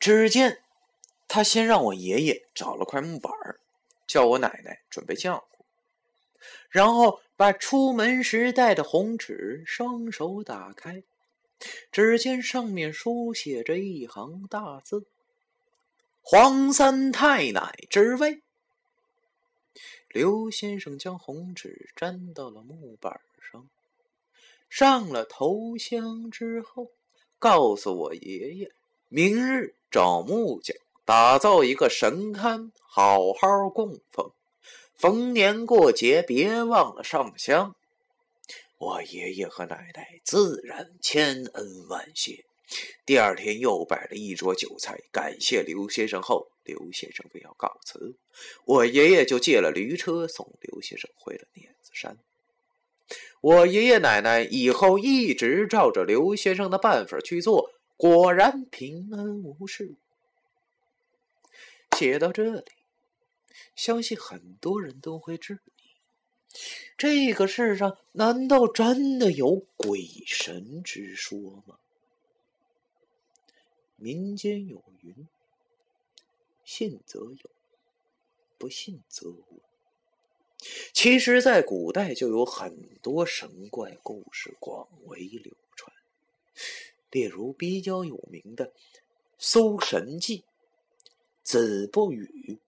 只见他先让我爷爷找了块木板叫我奶奶准备浆糊，然后把出门时带的红纸双手打开，只见上面书写着一行大字：“黄三太奶之位。”刘先生将红纸粘到了木板上，上了头香之后，告诉我爷爷，明日找木匠打造一个神龛，好好供奉。逢年过节别忘了上香。我爷爷和奶奶自然千恩万谢。第二天又摆了一桌酒菜，感谢刘先生后，刘先生便要告辞，我爷爷就借了驴车送刘先生回了碾子山。我爷爷奶奶以后一直照着刘先生的办法去做，果然平安无事。写到这里，相信很多人都会质疑：这个世上难道真的有鬼神之说吗？民间有云：“信则有，不信则无。”其实，在古代就有很多神怪故事广为流传，例如比较有名的《搜神记》《子不语》，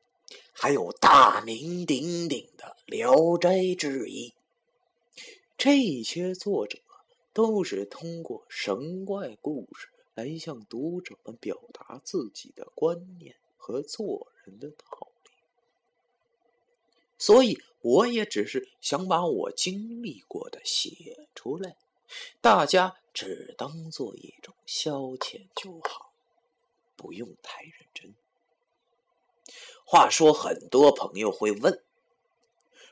还有大名鼎鼎的《聊斋志异》。这些作者都是通过神怪故事。来向读者们表达自己的观念和做人的道理，所以我也只是想把我经历过的写出来，大家只当做一种消遣就好，不用太认真。话说，很多朋友会问：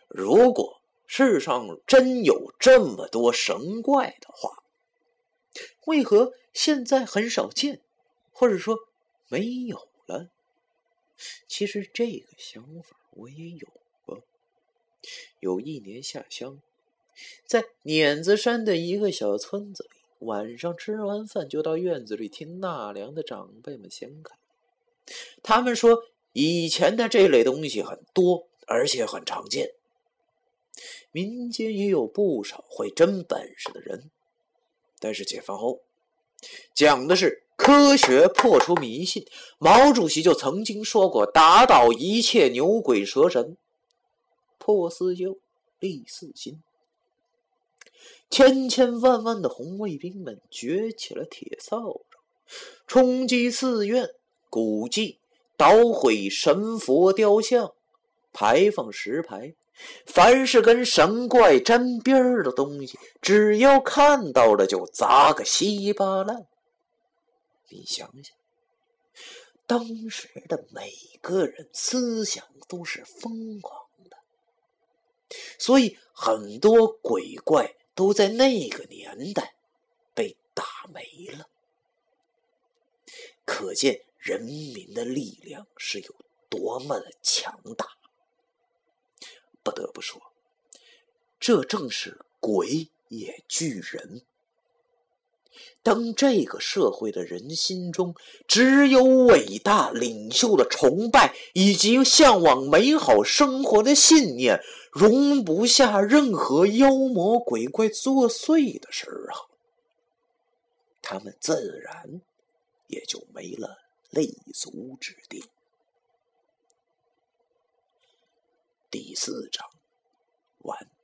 如果世上真有这么多神怪的话，为何？现在很少见，或者说没有了。其实这个想法我也有过。有一年下乡，在碾子山的一个小村子里，晚上吃完饭就到院子里听纳凉的长辈们闲侃。他们说，以前的这类东西很多，而且很常见。民间也有不少会真本事的人，但是解放后。讲的是科学破除迷信。毛主席就曾经说过：“打倒一切牛鬼蛇神，破四旧，立四新。”千千万万的红卫兵们举起了铁扫帚，冲击寺院、古迹，捣毁神佛雕像，排放石牌。凡是跟神怪沾边儿的东西，只要看到了就砸个稀巴烂。你想想，当时的每个人思想都是疯狂的，所以很多鬼怪都在那个年代被打没了。可见人民的力量是有多么的强大。不得不说，这正是鬼也惧人。当这个社会的人心中只有伟大领袖的崇拜以及向往美好生活的信念，容不下任何妖魔鬼怪作祟的时候，他们自然也就没了立足之地。第四章完。